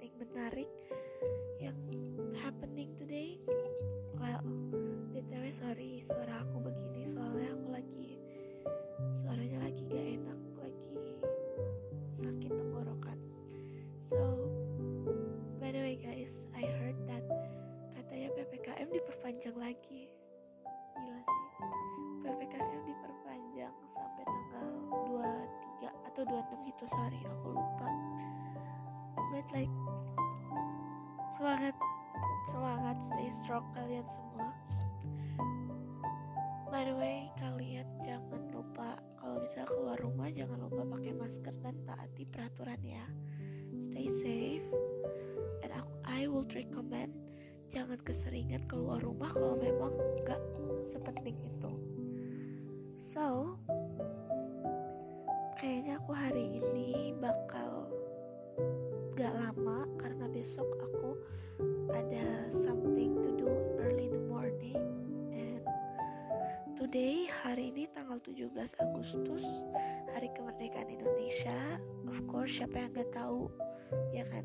something menarik yang happening today. Well btw sorry suara aku begini soalnya aku lagi suaranya lagi gak enak lagi sakit tenggorokan. So by the way guys I heard that katanya ppkm diperpanjang lagi. Gila sih. Ppkm diperpanjang sampai tanggal 23 atau 26 gitu sorry aku lupa but like semangat semangat stay strong kalian semua. By the way kalian jangan lupa kalau bisa keluar rumah jangan lupa pakai masker dan taati peraturan ya. Stay safe and aku, I would recommend jangan keseringan keluar rumah kalau memang nggak sepenting itu. So kayaknya aku hari ini bakal gak lama karena besok aku ada something to do early in the morning. And today hari ini tanggal 17 Agustus hari kemerdekaan Indonesia. Of course siapa yang gak tahu ya kan?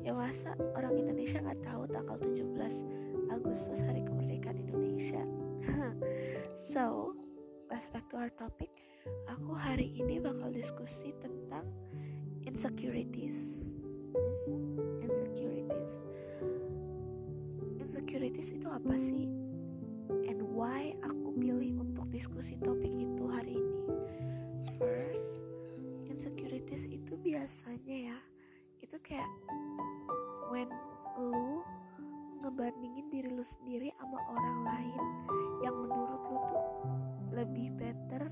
Ya masa orang Indonesia nggak tahu tanggal 17 Agustus hari kemerdekaan Indonesia? So back to our topic. Aku hari ini bakal diskusi tentang insecurities insecurities. Insecurities itu apa sih? And why aku pilih untuk diskusi topik itu hari ini? First insecurities itu biasanya ya itu kayak when lu ngebandingin diri lu sendiri sama orang lain yang menurut lu tuh lebih better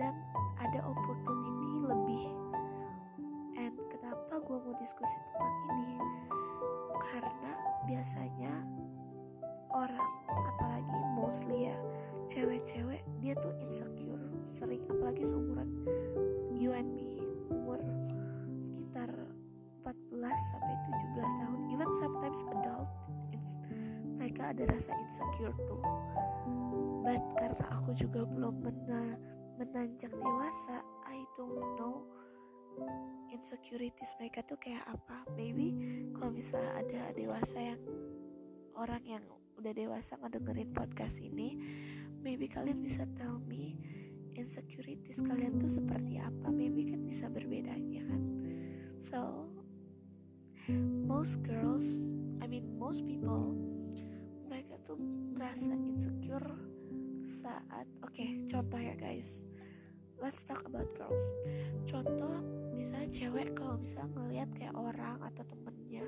dan ada opportunity gue mau diskusi tentang ini. Karena biasanya orang apalagi mostly ya cewek-cewek dia tuh insecure sering apalagi seumuran you and me umur sekitar 14 sampai 17 tahun. Even sometimes adult mereka ada rasa insecure tuh. But karena aku juga belum mena menanjak dewasa I don't know insecurities mereka tuh kayak apa? Maybe kalau misalnya ada dewasa yang orang yang udah dewasa ngedengerin podcast ini maybe kalian bisa tell me insecurities kalian tuh seperti apa? Maybe kan bisa berbeda ya kan? So most girls I mean most people mereka tuh merasa insecure saat oke okay, contoh ya guys let's talk about girls. Contoh misalnya cewek kalau bisa ngelihat kayak orang atau temennya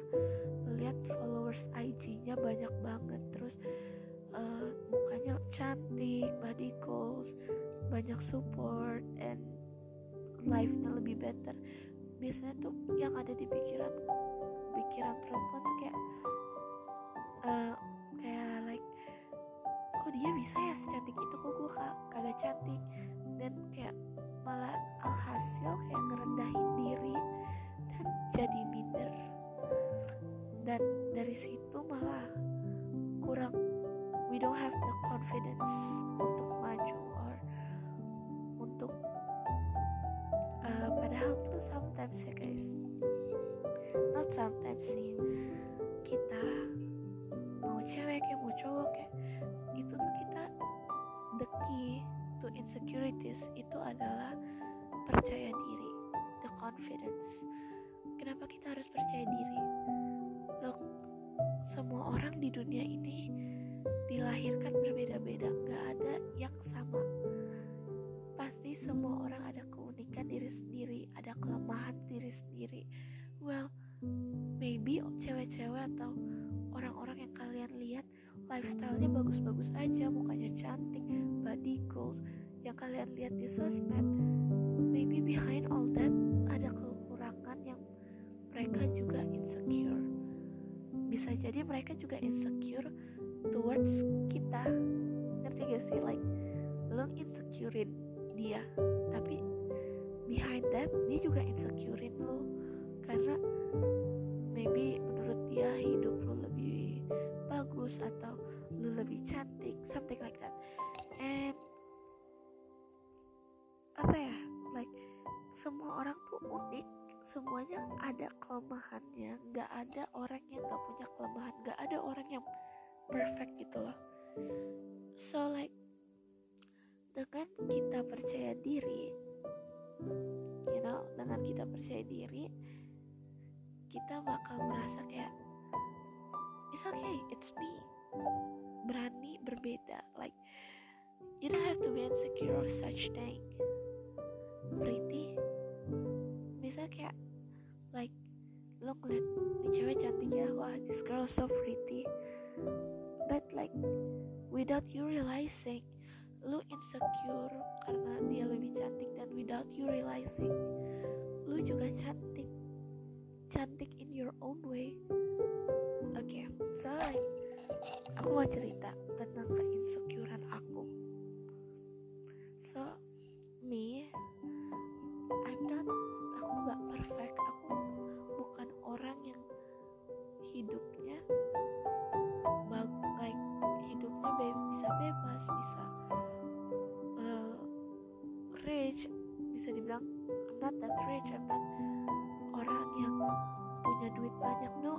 ngelihat followers IG-nya banyak banget. Terus uh, mukanya cantik body goals banyak support and life-nya lebih better. Biasanya tuh yang ada di pikiran pikiran perempuan tuh kayak uh, kayak like kok dia bisa ya secantik itu? Kok gue kagak cantik dan kayak malah alhasil kayak ngerendahin diri dan jadi minder. Dan dari situ malah kurang we don't have the confidence untuk maju or untuk uh, padahal tuh sometimes ya guys not sometimes sih kita mau cewek kayak mau cowok kayak itu tuh kita the key to insecurities itu adalah percaya diri the confidence. Kenapa kita harus percaya diri? Loh semua orang di dunia ini dilahirkan berbeda-beda gak ada yang sama. Pasti semua orang ada keunikan diri sendiri ada kelemahan diri sendiri. Well maybe cewek-cewek atau orang-orang yang kalian lihat lifestyle-nya bagus-bagus aja mukanya cantik body goals. Yang kalian lihat di sosmed maybe behind all that ada kekurangan yang mereka juga insecure. Bisa jadi mereka juga insecure towards kita. Ngerti gak sih? Like lo insecurein dia tapi behind that dia juga insecurein lo. Karena maybe menurut dia hidup bagus atau lo lebih cantik something like that. And apa ya like semua orang tuh unik semuanya ada kelemahannya. Nggak ada orang yang nggak punya kelemahan nggak ada orang yang perfect gitu loh. So like dengan kita percaya diri you know dengan kita percaya diri kita bakal merasa kayak it's me. Berani berbeda like you don't have to be insecure or such thing. Pretty. Bisa kayak like lo ngeliat nih cewek cantik ya wah this girl so pretty. But like without you realizing lu insecure karena dia lebih cantik dan without you realizing lu juga cantik. Cantik in your own way like aku mau cerita tentang keinsecurean aku. So me I'm not aku gak perfect. Aku bukan orang yang hidupnya bag like hidupnya be bisa bebas bisa uh, rich bisa dibilang I'm not that rich I'm not orang yang punya duit banyak. No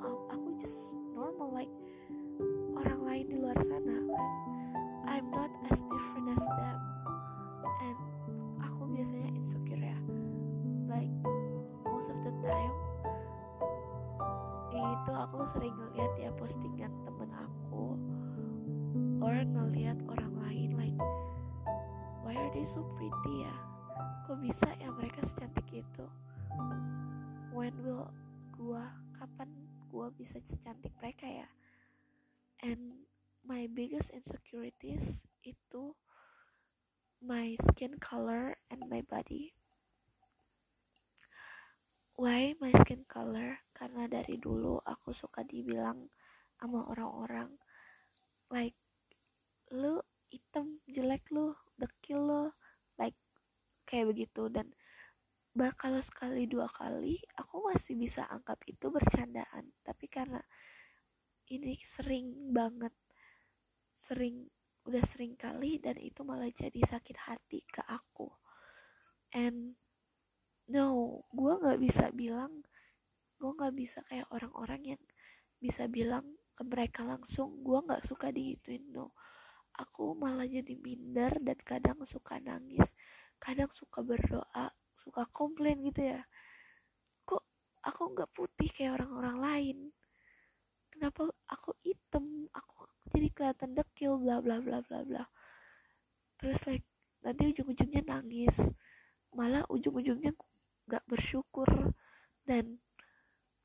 temen aku orang ngeliat orang lain like why are they so pretty ya? Kok bisa ya mereka secantik itu? When will gua kapan gua bisa secantik mereka ya? And my biggest insecurities itu my skin color and my body. Why my skin color? Karena dari dulu aku suka dibilang sama orang-orang. Like lu hitam jelek lu dekil lu like kayak begitu. Dan bakal sekali dua kali aku masih bisa anggap itu bercandaan. Tapi karena ini sering banget sering udah sering kali dan itu malah jadi sakit hati ke aku. And no gue nggak bisa bilang gue nggak bisa kayak orang-orang yang bisa bilang ke mereka langsung gue nggak suka digituin no. Aku malah jadi minder dan kadang suka nangis kadang suka berdoa suka komplain gitu ya. Kok aku nggak putih kayak orang-orang lain? Kenapa aku hitam aku jadi kelihatan dekil bla bla bla bla bla. Terus like nanti ujung-ujungnya nangis. Malah ujung-ujungnya nggak bersyukur. Dan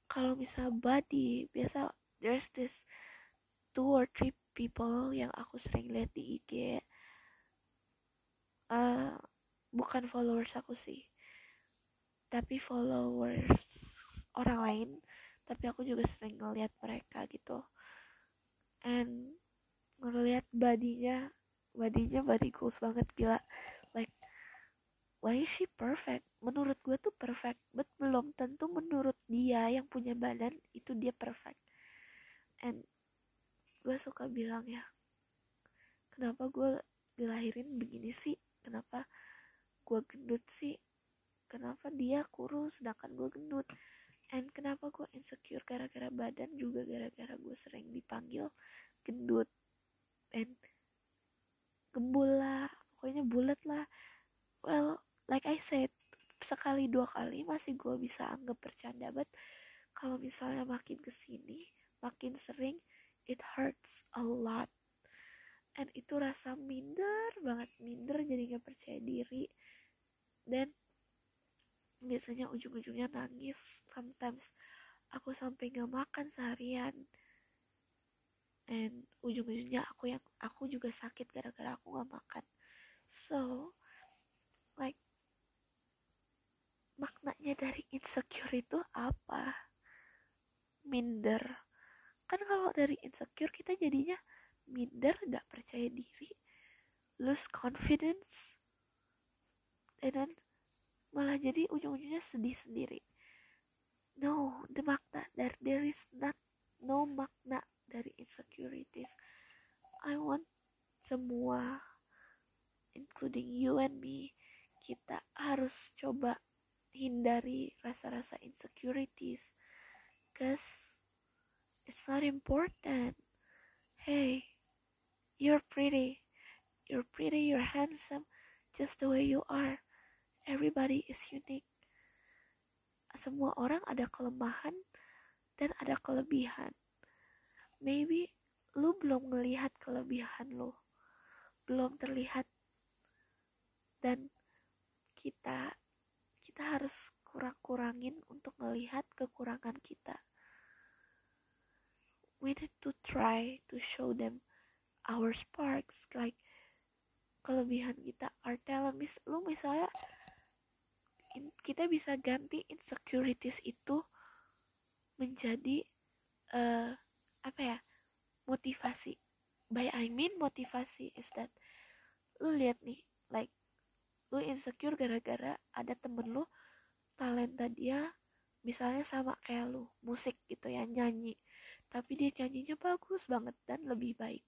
kalau misal body biasa there's this two or three people yang aku sering lihat di IG uh, bukan followers aku sih tapi followers orang lain tapi aku juga sering ngeliat mereka gitu. And ngeliat badinya badinya body goals banget gila. Like why is she perfect? Menurut gue tuh perfect but belum tentu menurut dia yang punya badan itu dia perfect and gue suka bilang ya kenapa gue dilahirin begini sih? Kenapa gue gendut sih? Kenapa dia kurus sedangkan gue gendut? And kenapa gue insecure gara-gara badan juga gara-gara gue sering dipanggil gendut? And gembul lah pokoknya bulat lah. Well like I said sekali dua kali masih gue bisa anggap bercanda but kalau misalnya makin ke sini makin sering it hurts a lot. And itu rasa minder banget minder jadi gak percaya diri. Dan biasanya ujung-ujungnya nangis. Sometimes aku sampai gak makan seharian. And ujung-ujungnya aku yang aku juga sakit gara-gara aku gak makan. So like maknanya dari insecure itu apa? Minder kan kalau dari insecure kita jadinya minder gak percaya diri lose confidence dan malah jadi ujung-ujungnya sedih sendiri. No the makna there there is not no makna dari insecurities. I want semua including you and me kita harus coba hindari rasa-rasa insecurities. Cause it's not important. Hey you're pretty. You're pretty you're handsome just the way you are. Everybody is unique. Semua orang ada kelemahan dan ada kelebihan. Maybe lu belum ngelihat kelebihan lu. Belum terlihat. Dan kita kita harus kurang-kurangin untuk melihat kekurangan kita. We need to try to show them our sparks, like kelebihan kita, our talent. Mis lu misalnya in, kita bisa ganti insecurities itu menjadi uh, apa ya motivasi. By I mean motivasi is that lu lihat nih, like lu insecure gara-gara ada temen lu talenta dia misalnya sama kayak lu musik gitu ya nyanyi tapi dia nyanyinya bagus banget dan lebih baik.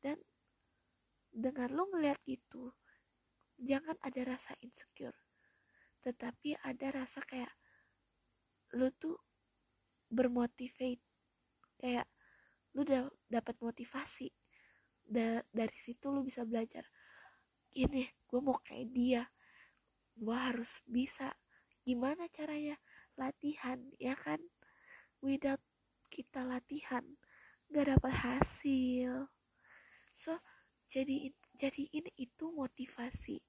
Dan dengan lu ngeliat itu jangan ada rasa insecure. Tetapi ada rasa kayak lu tuh bermotivate kayak lu udah dapat motivasi da dari situ lu bisa belajar ini gue mau kayak dia. Gue harus bisa. Gimana caranya? Latihan ya kan? Without kita latihan gak dapat hasil. So jadi jadiin itu motivasi.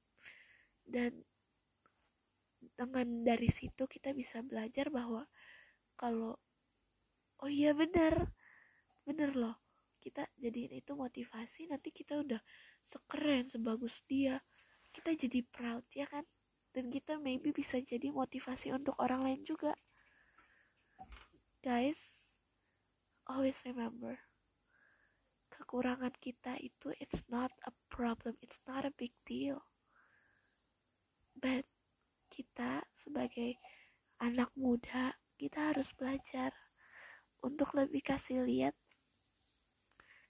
Dan dengan dari situ kita bisa belajar bahwa kalau oh iya benar bener loh kita jadiin itu motivasi nanti kita udah sekeren sebagus dia. Kita jadi proud ya kan? Dan kita maybe bisa jadi motivasi untuk orang lain juga. Guys always remember kekurangan kita itu it's not a problem it's not a big deal. But kita sebagai anak muda kita harus belajar untuk lebih kasih lihat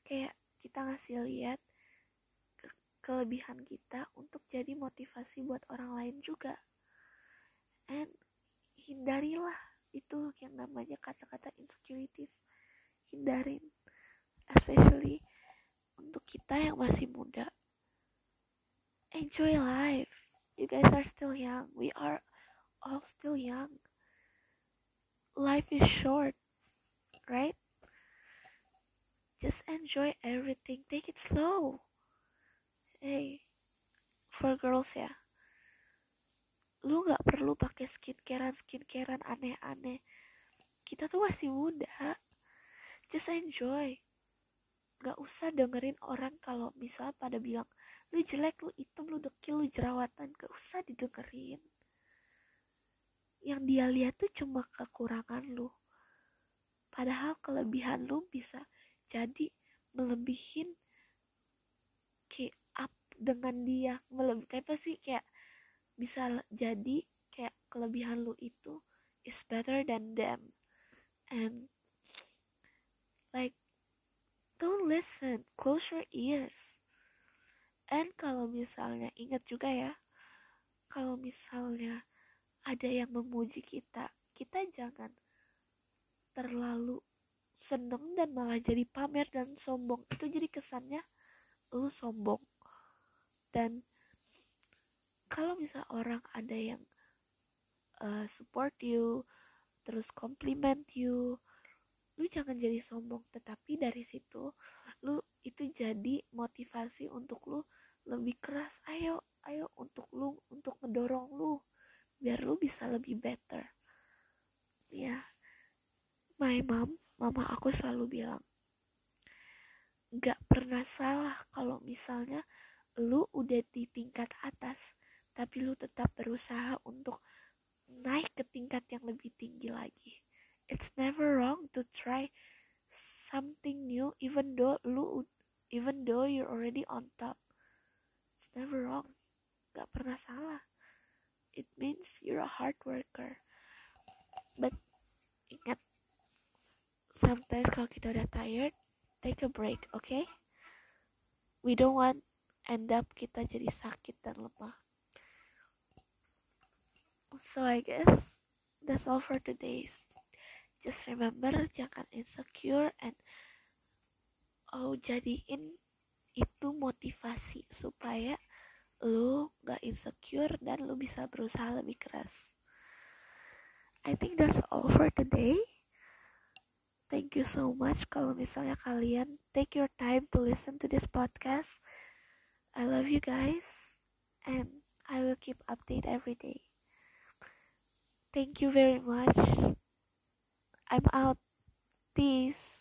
kayak kita ngasih lihat kelebihan kita untuk jadi motivasi buat orang lain juga. And hindarilah itu yang namanya kata-kata insecurities hindarin especially untuk kita yang masih muda. Enjoy life. You guys are still young. We are all still young. Life is short right? Just enjoy everything. Take it slow. Hey for girls ya. Lu nggak perlu pakai skincarean skincarean aneh-aneh. Kita tuh masih muda just enjoy. Nggak usah dengerin orang kalau misal pada bilang lu jelek lu hitam lu dekil lu jerawatan. Gak usah didengerin. Yang dia lihat tuh cuma kekurangan lu. Padahal kelebihan lu bisa jadi melebihin kayak dengan dia. Melebih kayak apa sih? Kayak bisa jadi kayak kelebihan lu itu is better than them. And like don't listen. Close your ears. And kalau misalnya ingat juga ya kalau misalnya ada yang memuji kita kita jangan terlalu seneng dan malah jadi pamer dan sombong. Itu jadi kesannya lu sombong. Dan kalau misal orang ada yang uh, support you terus compliment you lu jangan jadi sombong tetapi dari situ lu itu jadi motivasi untuk lu lebih keras. Ayo ayo untuk lu untuk ngedorong lu biar lu bisa lebih better. Ya my mom mama aku selalu bilang gak pernah salah kalau misalnya lu udah di tingkat atas tapi lu tetap berusaha untuk naik ke tingkat yang lebih tinggi lagi it's never wrong to try something new even though lu even though you're already on top. It's never wrong. Gak pernah salah. It means you're a hard worker. But ingat sometimes kalau kita udah tired take a break okay? We don't want end up kita jadi sakit dan lemah. So I guess that's all for today just remember jangan insecure and oh jadiin itu motivasi supaya lo gak insecure dan lo bisa berusaha lebih keras. I think that's all for today. Thank you so much. Kalau misalnya kalian take your time to listen to this podcast I love you guys and I will keep update every day. Thank you very much I'm out. Peace